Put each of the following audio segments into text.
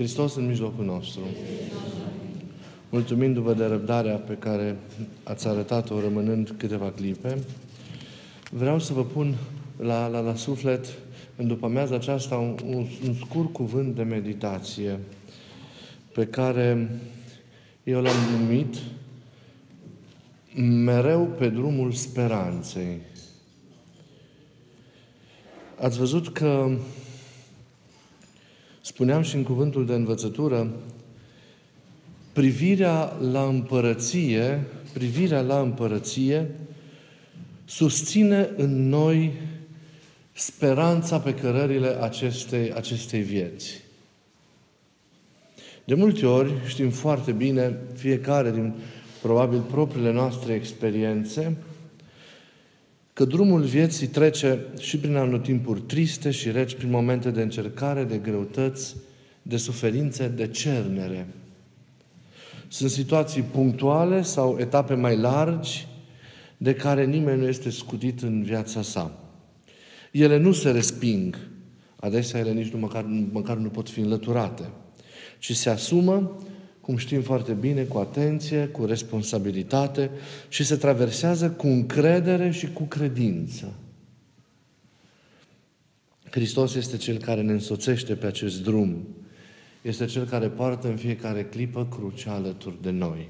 Hristos în mijlocul nostru. Mulțumindu-vă de răbdarea pe care ați arătat-o rămânând câteva clipe, vreau să vă pun la, la, la suflet în după amiază aceasta un, un, un scurt cuvânt de meditație pe care eu l-am numit mereu pe drumul speranței. Ați văzut că spuneam și în cuvântul de învățătură, privirea la împărăție, privirea la împărăție susține în noi speranța pe cărările acestei, acestei vieți. De multe ori știm foarte bine, fiecare din probabil propriile noastre experiențe, că drumul vieții trece și prin anotimpuri triste și reci, prin momente de încercare, de greutăți, de suferințe, de cernere. Sunt situații punctuale sau etape mai largi de care nimeni nu este scutit în viața sa. Ele nu se resping. Adesea ele nici nu măcar, măcar nu pot fi înlăturate. Ci se asumă, cum știm foarte bine, cu atenție, cu responsabilitate și se traversează cu încredere și cu credință. Hristos este Cel care ne însoțește pe acest drum. Este Cel care poartă în fiecare clipă crucea alături de noi.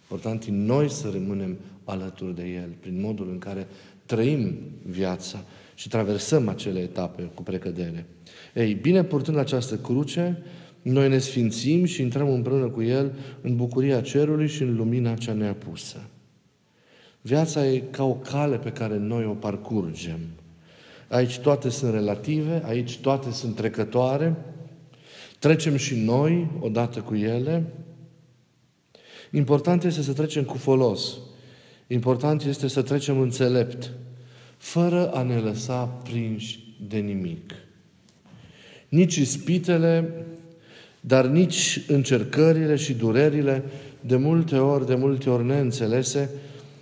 Important e noi să rămânem alături de El, prin modul în care trăim viața și traversăm acele etape cu precădere. Ei, bine purtând această cruce, noi ne sfințim și intrăm împreună cu El în bucuria cerului și în lumina cea neapusă. Viața e ca o cale pe care noi o parcurgem. Aici toate sunt relative, aici toate sunt trecătoare, trecem și noi odată cu ele. Important este să trecem cu folos. Important este să trecem înțelept fără a ne lăsa prinși de nimic. Nici ispitele, dar nici încercările și durerile, de multe ori, de multe ori neînțelese,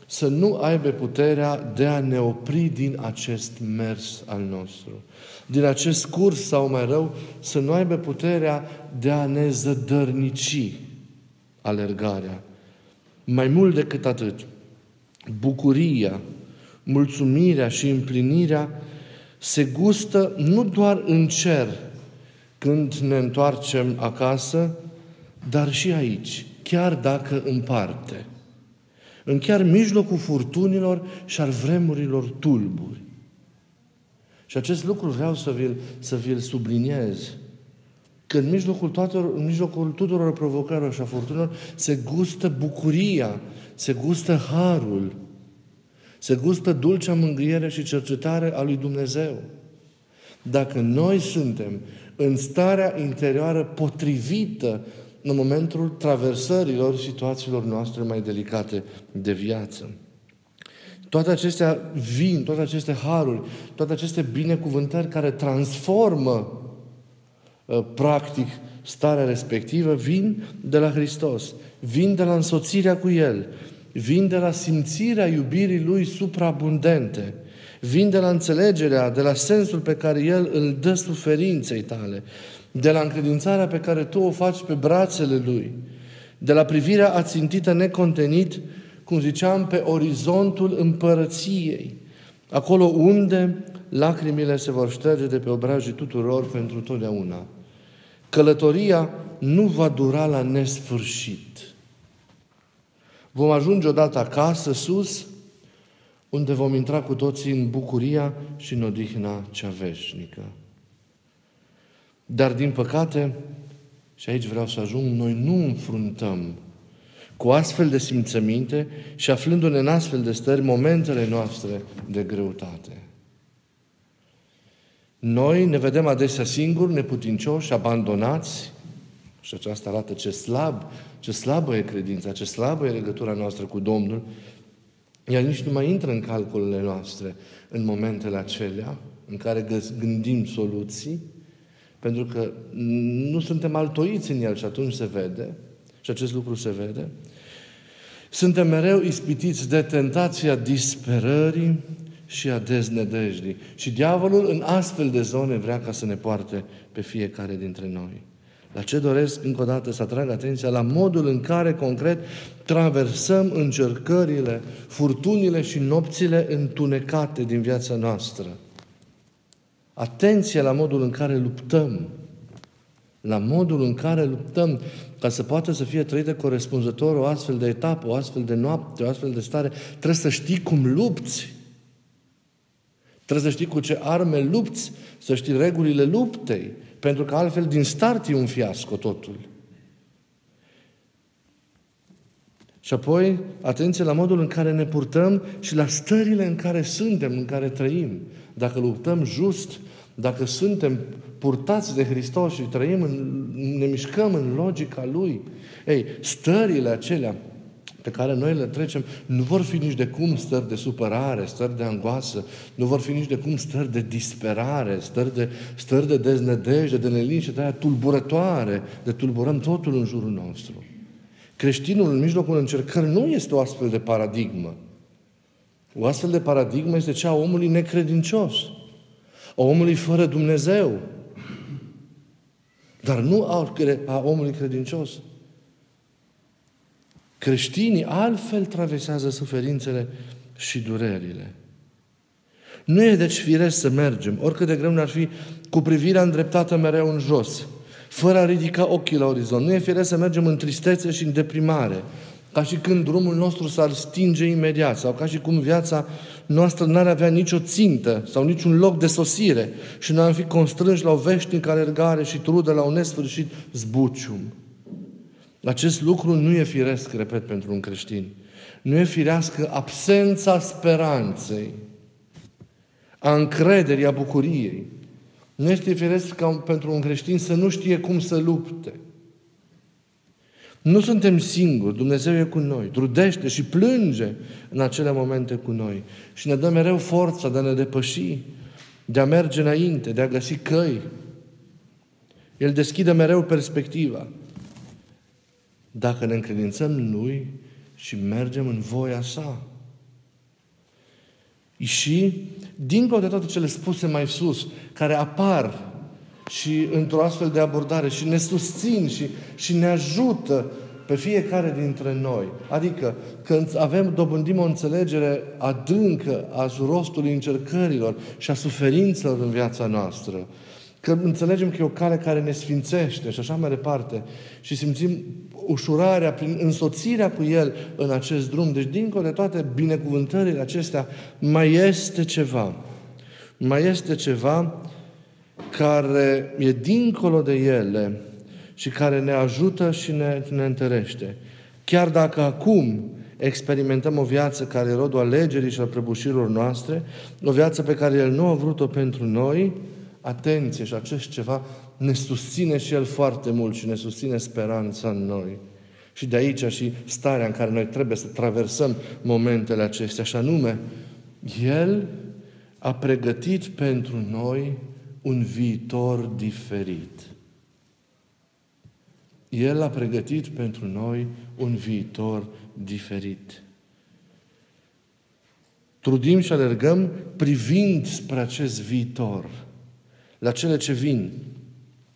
să nu aibă puterea de a ne opri din acest mers al nostru. Din acest curs sau mai rău, să nu aibă puterea de a ne zădărnici alergarea. Mai mult decât atât, bucuria, mulțumirea și împlinirea se gustă nu doar în cer, când ne întoarcem acasă, dar și aici, chiar dacă în parte. În chiar mijlocul furtunilor și al vremurilor tulburi. Și acest lucru vreau să vi-l, să vi-l subliniez. Că în mijlocul, tuturor, în mijlocul tuturor provocărilor și a furtunilor se gustă bucuria, se gustă harul, se gustă dulcea mângâiere și cercetare a lui Dumnezeu. Dacă noi suntem în starea interioară potrivită în momentul traversărilor situațiilor noastre mai delicate de viață. Toate acestea vin, toate aceste haruri, toate aceste binecuvântări care transformă uh, practic starea respectivă, vin de la Hristos, vin de la însoțirea cu El, vin de la simțirea iubirii Lui supraabundente, vin de la înțelegerea, de la sensul pe care El îl dă suferinței tale, de la încredințarea pe care tu o faci pe brațele Lui, de la privirea ațintită necontenit, cum ziceam, pe orizontul împărăției, acolo unde lacrimile se vor șterge de pe obrajii tuturor pentru totdeauna. Călătoria nu va dura la nesfârșit. Vom ajunge odată acasă, sus, unde vom intra cu toții în bucuria și în odihna cea veșnică. Dar, din păcate, și aici vreau să ajung, noi nu înfruntăm cu astfel de simțăminte și aflându-ne în astfel de stări momentele noastre de greutate. Noi ne vedem adesea singuri, neputincioși, abandonați și aceasta arată ce slab, ce slabă e credința, ce slabă e legătura noastră cu Domnul, ea nici nu mai intră în calculele noastre în momentele acelea în care gândim soluții, pentru că nu suntem altoiți în el și atunci se vede, și acest lucru se vede. Suntem mereu ispitiți de tentația disperării și a deznădejdii. Și diavolul în astfel de zone vrea ca să ne poarte pe fiecare dintre noi. La ce doresc încă o dată să atrag atenția? La modul în care concret traversăm încercările, furtunile și nopțile întunecate din viața noastră. Atenție la modul în care luptăm. La modul în care luptăm ca să poată să fie trăită corespunzător o astfel de etapă, o astfel de noapte, o astfel de stare, trebuie să știi cum lupți. Trebuie să știi cu ce arme lupți, să știi regulile luptei, pentru că altfel din start e un fiasco totul. Și apoi, atenție la modul în care ne purtăm și la stările în care suntem, în care trăim. Dacă luptăm just, dacă suntem purtați de Hristos și trăim, în, ne mișcăm în logica Lui, ei, stările acelea pe care noi le trecem nu vor fi nici de cum stări de supărare, stări de angoasă, nu vor fi nici de cum stări de disperare, stări de, stări de deznădejde, de neliniște, de aia tulburătoare, de tulburăm totul în jurul nostru. Creștinul în mijlocul încercării nu este o astfel de paradigmă. O astfel de paradigmă este cea a omului necredincios, a omului fără Dumnezeu, dar nu a omului credincios. Creștinii altfel traversează suferințele și durerile. Nu e deci firesc să mergem, oricât de greu ne-ar fi, cu privirea îndreptată mereu în jos, fără a ridica ochii la orizont. Nu e firesc să mergem în tristețe și în deprimare, ca și când drumul nostru s-ar stinge imediat, sau ca și cum viața noastră n-ar avea nicio țintă sau niciun loc de sosire și noi am fi constrânși la o veșnică alergare și trudă la un nesfârșit zbucium. Acest lucru nu e firesc, repet, pentru un creștin. Nu e firească absența speranței, a încrederii, a bucuriei. Nu este firesc ca pentru un creștin să nu știe cum să lupte. Nu suntem singuri, Dumnezeu e cu noi, trudește și plânge în acele momente cu noi și ne dă mereu forța de a ne depăși, de a merge înainte, de a găsi căi. El deschide mereu perspectiva. Dacă ne încredințăm în Lui și mergem în voia Sa. Și, dincolo de toate cele spuse mai sus, care apar și într-o astfel de abordare și ne susțin și, și ne ajută pe fiecare dintre noi. Adică când avem, dobândim o înțelegere adâncă a rostului încercărilor și a suferințelor în viața noastră, că înțelegem că e o cale care ne sfințește și așa mai departe și simțim ușurarea prin însoțirea cu El în acest drum. Deci, dincolo de toate binecuvântările acestea, mai este ceva. Mai este ceva care e dincolo de ele și care ne ajută și ne, ne întărește. Chiar dacă acum experimentăm o viață care e rodul alegerii și al prăbușirilor noastre, o viață pe care El nu a vrut-o pentru noi, atenție și acest ceva ne susține și El foarte mult și ne susține speranța în noi. Și de aici și starea în care noi trebuie să traversăm momentele acestea, și anume, El a pregătit pentru noi un viitor diferit. El a pregătit pentru noi un viitor diferit. Trudim și alergăm privind spre acest viitor, la cele ce vin.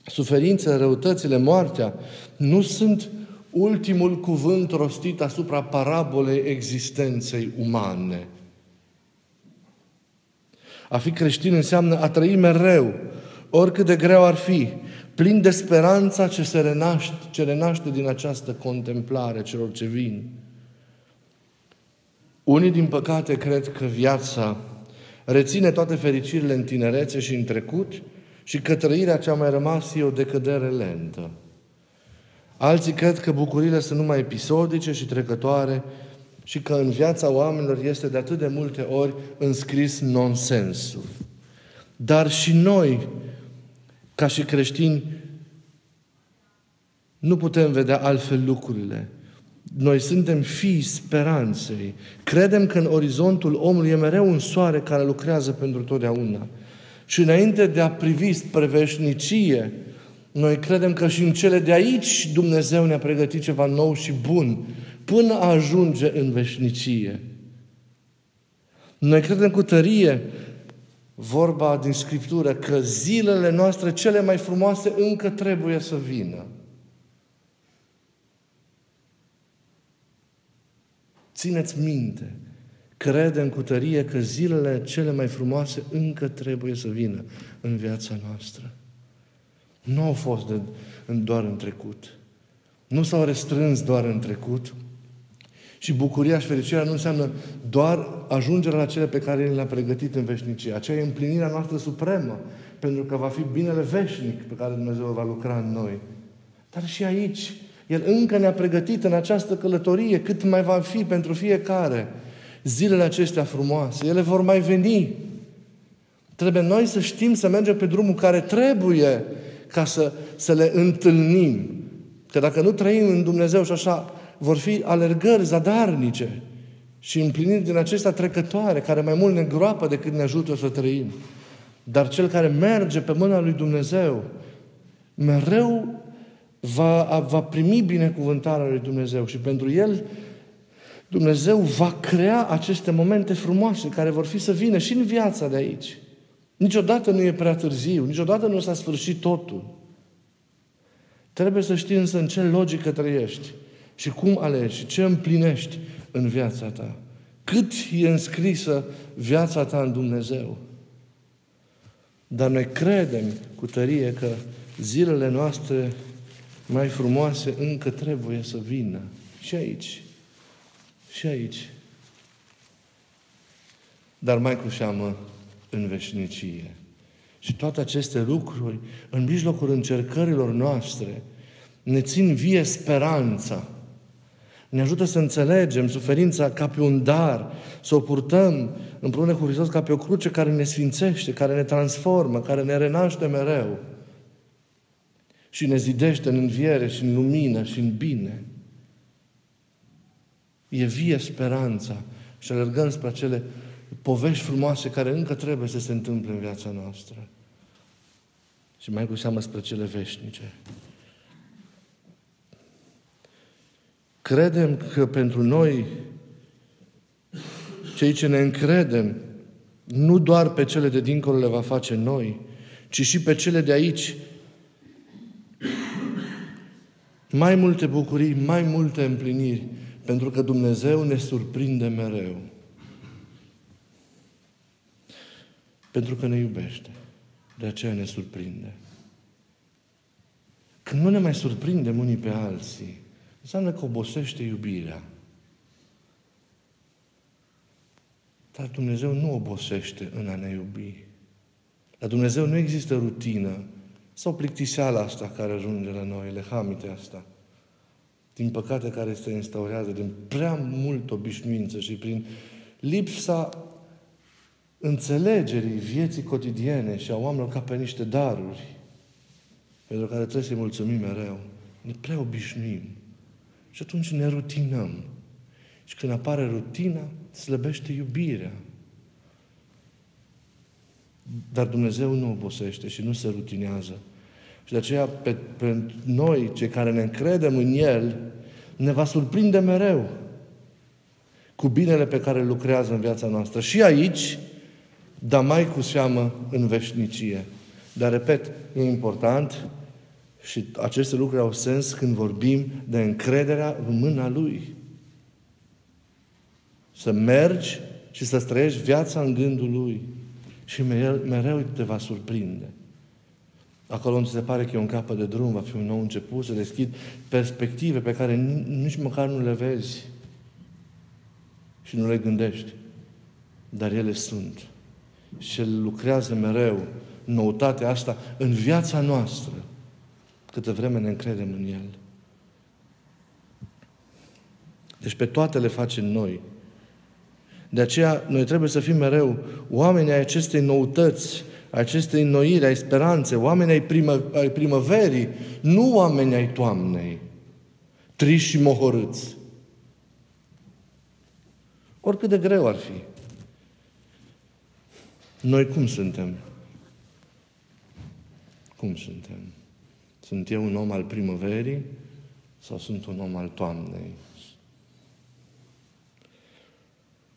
Suferințele, răutățile, moartea nu sunt ultimul cuvânt rostit asupra parabolei existenței umane. A fi creștin înseamnă a trăi mereu, oricât de greu ar fi, plin de speranța ce se renaște, ce renaște din această contemplare celor ce vin. Unii, din păcate, cred că viața reține toate fericirile în tinerețe și în trecut și că trăirea cea mai rămas e o decădere lentă. Alții cred că bucurile sunt numai episodice și trecătoare și că în viața oamenilor este de atât de multe ori înscris nonsensul. Dar și noi, ca și creștini, nu putem vedea altfel lucrurile. Noi suntem fii speranței. Credem că în orizontul omului e mereu un soare care lucrează pentru totdeauna. Și înainte de a privi spre veșnicie, noi credem că și în cele de aici Dumnezeu ne-a pregătit ceva nou și bun, până a ajunge în veșnicie. Noi credem cu tărie vorba din Scriptură că zilele noastre cele mai frumoase încă trebuie să vină. Țineți minte, credem cu tărie că zilele cele mai frumoase încă trebuie să vină în viața noastră. Nu au fost de, doar în trecut. Nu s-au restrâns doar în trecut. Și bucuria și fericirea nu înseamnă doar ajungerea la cele pe care le-a pregătit în veșnicie. Aceea e împlinirea noastră supremă, pentru că va fi binele veșnic pe care Dumnezeu va lucra în noi. Dar și aici, El încă ne-a pregătit în această călătorie cât mai va fi pentru fiecare. Zilele acestea frumoase, ele vor mai veni. Trebuie noi să știm să mergem pe drumul care trebuie ca să, să le întâlnim. Că dacă nu trăim în Dumnezeu și așa, vor fi alergări zadarnice și împliniri din acestea trecătoare, care mai mult ne groapă decât ne ajută să trăim. Dar cel care merge pe mâna lui Dumnezeu, mereu va, va primi binecuvântarea lui Dumnezeu și pentru el Dumnezeu va crea aceste momente frumoase care vor fi să vină și în viața de aici. Niciodată nu e prea târziu, niciodată nu s-a sfârșit totul. Trebuie să știi însă în ce logică trăiești și cum alegi și ce împlinești în viața ta. Cât e înscrisă viața ta în Dumnezeu. Dar noi credem cu tărie că zilele noastre mai frumoase încă trebuie să vină. Și aici. Și aici. Dar mai cu seamă în veșnicie. Și toate aceste lucruri, în mijlocul încercărilor noastre, ne țin vie speranța. Ne ajută să înțelegem suferința ca pe un dar, să o purtăm împreună cu Hristos ca pe o cruce care ne sfințește, care ne transformă, care ne renaște mereu și ne zidește în înviere și în lumină și în bine. E vie speranța și alergăm spre acele povești frumoase care încă trebuie să se întâmple în viața noastră. Și mai cu seamă spre cele veșnice. Credem că pentru noi, cei ce ne încredem, nu doar pe cele de dincolo le va face noi, ci și pe cele de aici, mai multe bucurii, mai multe împliniri, pentru că Dumnezeu ne surprinde mereu. Pentru că ne iubește. De aceea ne surprinde. Când nu ne mai surprindem unii pe alții, înseamnă că obosește iubirea. Dar Dumnezeu nu obosește în a ne iubi. La Dumnezeu nu există rutină sau plictiseala asta care ajunge la noi, lehamite asta. Din păcate care se instaurează din prea mult obișnuință și prin lipsa înțelegerii vieții cotidiene și a oamenilor ca pe niște daruri pentru care trebuie să-i mulțumim mereu. Ne prea obișnuim. Și atunci ne rutinăm. Și când apare rutina, slăbește iubirea. Dar Dumnezeu nu obosește și nu se rutinează. Și de aceea, pe, pe noi, cei care ne încredem în El, ne va surprinde mereu cu binele pe care lucrează în viața noastră. Și aici, dar mai cu seamă în veșnicie. Dar, repet, e important și aceste lucruri au sens când vorbim de încrederea în mâna Lui. Să mergi și să trăiești viața în gândul Lui. Și mereu, mereu te va surprinde. Acolo unde se pare că e un capăt de drum, va fi un nou început, să deschid perspective pe care nici măcar nu le vezi și nu le gândești. Dar ele sunt. Și El lucrează mereu noutatea asta în viața noastră, câtă vreme ne încredem în El. Deci pe toate le facem noi. De aceea, noi trebuie să fim mereu oameni ai acestei noutăți, acestei înnoiri, ai speranțe, oameni ai, primă, ai primăverii, nu oameni ai toamnei, triși și mohorâți. Oricât de greu ar fi. Noi cum suntem? Cum suntem? Sunt eu un om al primăverii sau sunt un om al toamnei?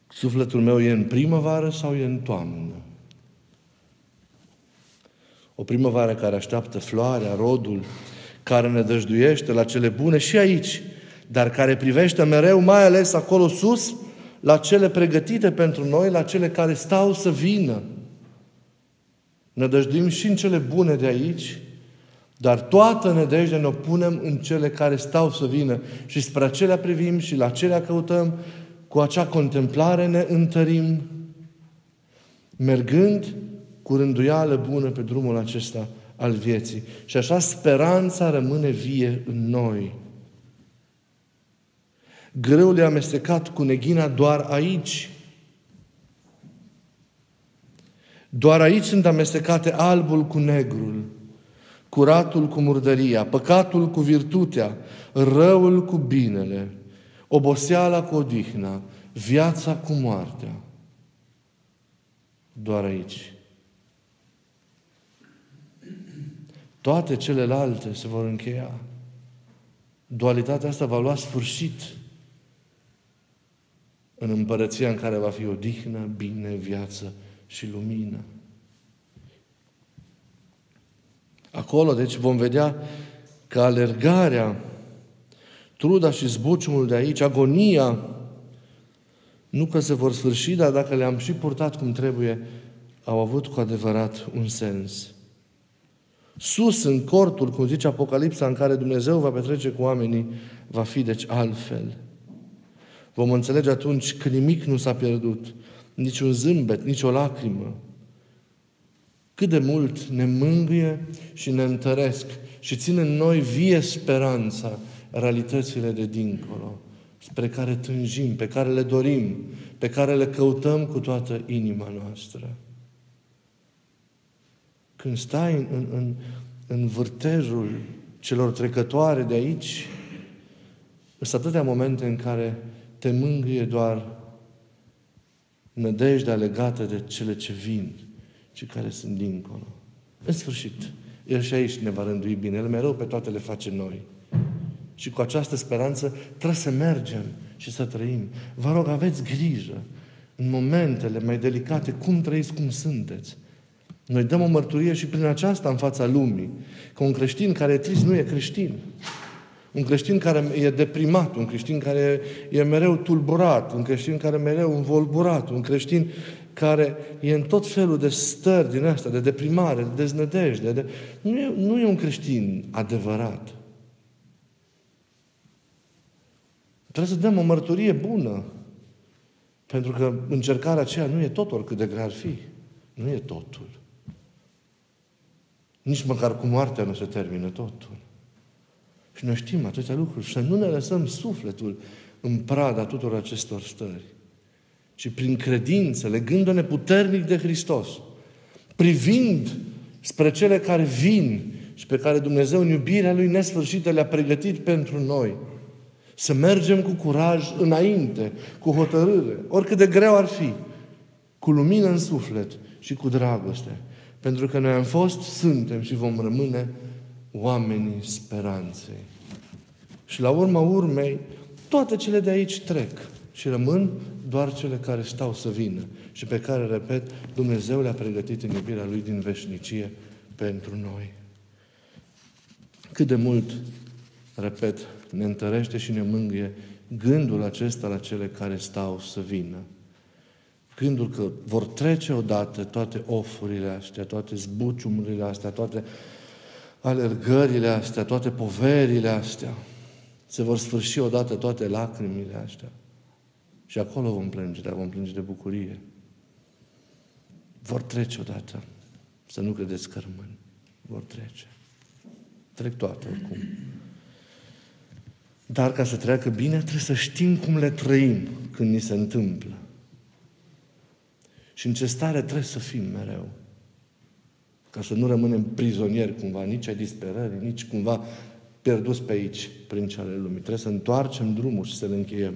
Sufletul meu e în primăvară sau e în toamnă? O primăvară care așteaptă floarea, rodul, care ne dăjduiește la cele bune și aici, dar care privește mereu, mai ales acolo sus, la cele pregătite pentru noi, la cele care stau să vină. Ne dăjduim și în cele bune de aici, dar toată nădejdea ne punem în cele care stau să vină și spre acelea privim și la acelea căutăm, cu acea contemplare ne întărim, mergând cu rânduială bună pe drumul acesta al vieții. Și așa speranța rămâne vie în noi. Greul e amestecat cu neghina doar aici. Doar aici sunt amestecate albul cu negrul, curatul cu murdăria, păcatul cu virtutea, răul cu binele, oboseala cu odihna, viața cu moartea. Doar aici. Toate celelalte se vor încheia. Dualitatea asta va lua sfârșit în împărăția în care va fi odihnă, bine, viață și lumină. Acolo, deci, vom vedea că alergarea, truda și zbuciumul de aici, agonia, nu că se vor sfârși, dar dacă le-am și purtat cum trebuie, au avut cu adevărat un sens. Sus, în cortul, cum zice Apocalipsa, în care Dumnezeu va petrece cu oamenii, va fi deci altfel. Vom înțelege atunci că nimic nu s-a pierdut, nici un zâmbet, nici o lacrimă. Cât de mult ne mângâie și ne întăresc și țin în noi vie speranța realitățile de dincolo, spre care tânjim, pe care le dorim, pe care le căutăm cu toată inima noastră. Când stai în, în, în, în vârtejul celor trecătoare de aici, sunt atâtea momente în care te mângâie doar nădejdea legată de cele ce vin și care sunt dincolo. În sfârșit, El și aici ne va rândui bine. El mereu pe toate le face noi. Și cu această speranță trebuie să mergem și să trăim. Vă rog, aveți grijă în momentele mai delicate, cum trăiți, cum sunteți. Noi dăm o mărturie și prin aceasta în fața lumii, că un creștin care e trist nu e creștin. Un creștin care e deprimat, un creștin care e mereu tulburat, un creștin care e mereu învolburat, un creștin care e în tot felul de stări din asta, de deprimare, de deznădejde. De... Nu, e, nu e un creștin adevărat. Trebuie să dăm o mărturie bună. Pentru că încercarea aceea nu e tot oricât de grea ar fi. Nu e totul. Nici măcar cu moartea nu se termină totul. Și noi știm atâtea lucruri. Să nu ne lăsăm sufletul în prada tuturor acestor stări. Ci prin credință, legându-ne puternic de Hristos, privind spre cele care vin și pe care Dumnezeu în iubirea Lui nesfârșită le-a pregătit pentru noi, să mergem cu curaj înainte, cu hotărâre, oricât de greu ar fi, cu lumină în suflet și cu dragoste. Pentru că noi am fost, suntem și vom rămâne oamenii speranței. Și la urma urmei, toate cele de aici trec și rămân doar cele care stau să vină și pe care, repet, Dumnezeu le-a pregătit în iubirea Lui din veșnicie pentru noi. Cât de mult, repet, ne întărește și ne mângâie gândul acesta la cele care stau să vină. Gândul că vor trece odată toate ofurile astea, toate zbuciumurile astea, toate alergările astea, toate poverile astea. Se vor sfârși odată toate lacrimile astea. Și acolo vom plânge, dar vom plânge de bucurie. Vor trece odată. Să nu credeți că rămân. Vor trece. Trec toate oricum. Dar ca să treacă bine, trebuie să știm cum le trăim când ni se întâmplă. Și în ce stare trebuie să fim mereu. Ca să nu rămânem prizonieri cumva, nici ai disperării, nici cumva pierduți pe aici, prin cele lumii. Trebuie să întoarcem drumul și să le încheiem.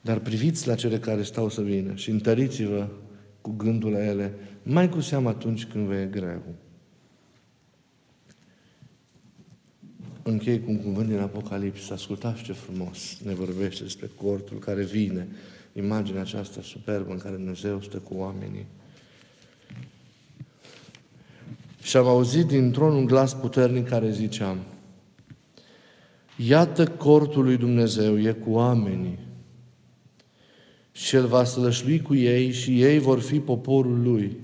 Dar priviți la cele care stau să vină și întăriți-vă cu gândul la ele, mai cu seamă atunci când vă e greu. Închei cu un cuvânt din Apocalips. Ascultați ce frumos ne vorbește despre cortul care vine. Imaginea aceasta superbă în care Dumnezeu stă cu oamenii. Și am auzit din tron un glas puternic care zicea, Iată cortul lui Dumnezeu, e cu oamenii. Și El va slășlui cu ei și ei vor fi poporul Lui.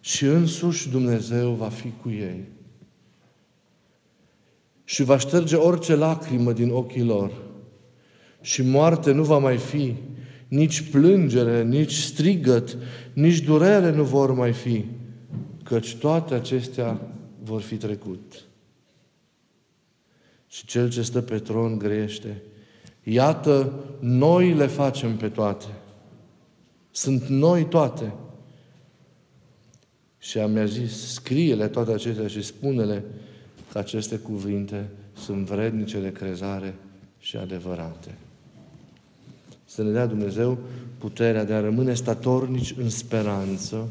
Și însuși Dumnezeu va fi cu ei. Și va șterge orice lacrimă din ochii lor. Și moarte nu va mai fi, nici plângere, nici strigăt, nici durere nu vor mai fi, căci toate acestea vor fi trecut. Și cel ce stă pe tron grește. Iată, noi le facem pe toate. Sunt noi toate. Și am mi-a zis, scrie-le toate acestea și spune-le că aceste cuvinte sunt vrednice de crezare și adevărate. Să ne dea Dumnezeu puterea de a rămâne statornici în speranță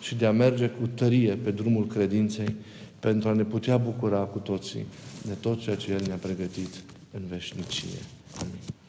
și de a merge cu tărie pe drumul credinței pentru a ne putea bucura cu toții de tot ceea ce El ne-a pregătit în veșnicie. Amin.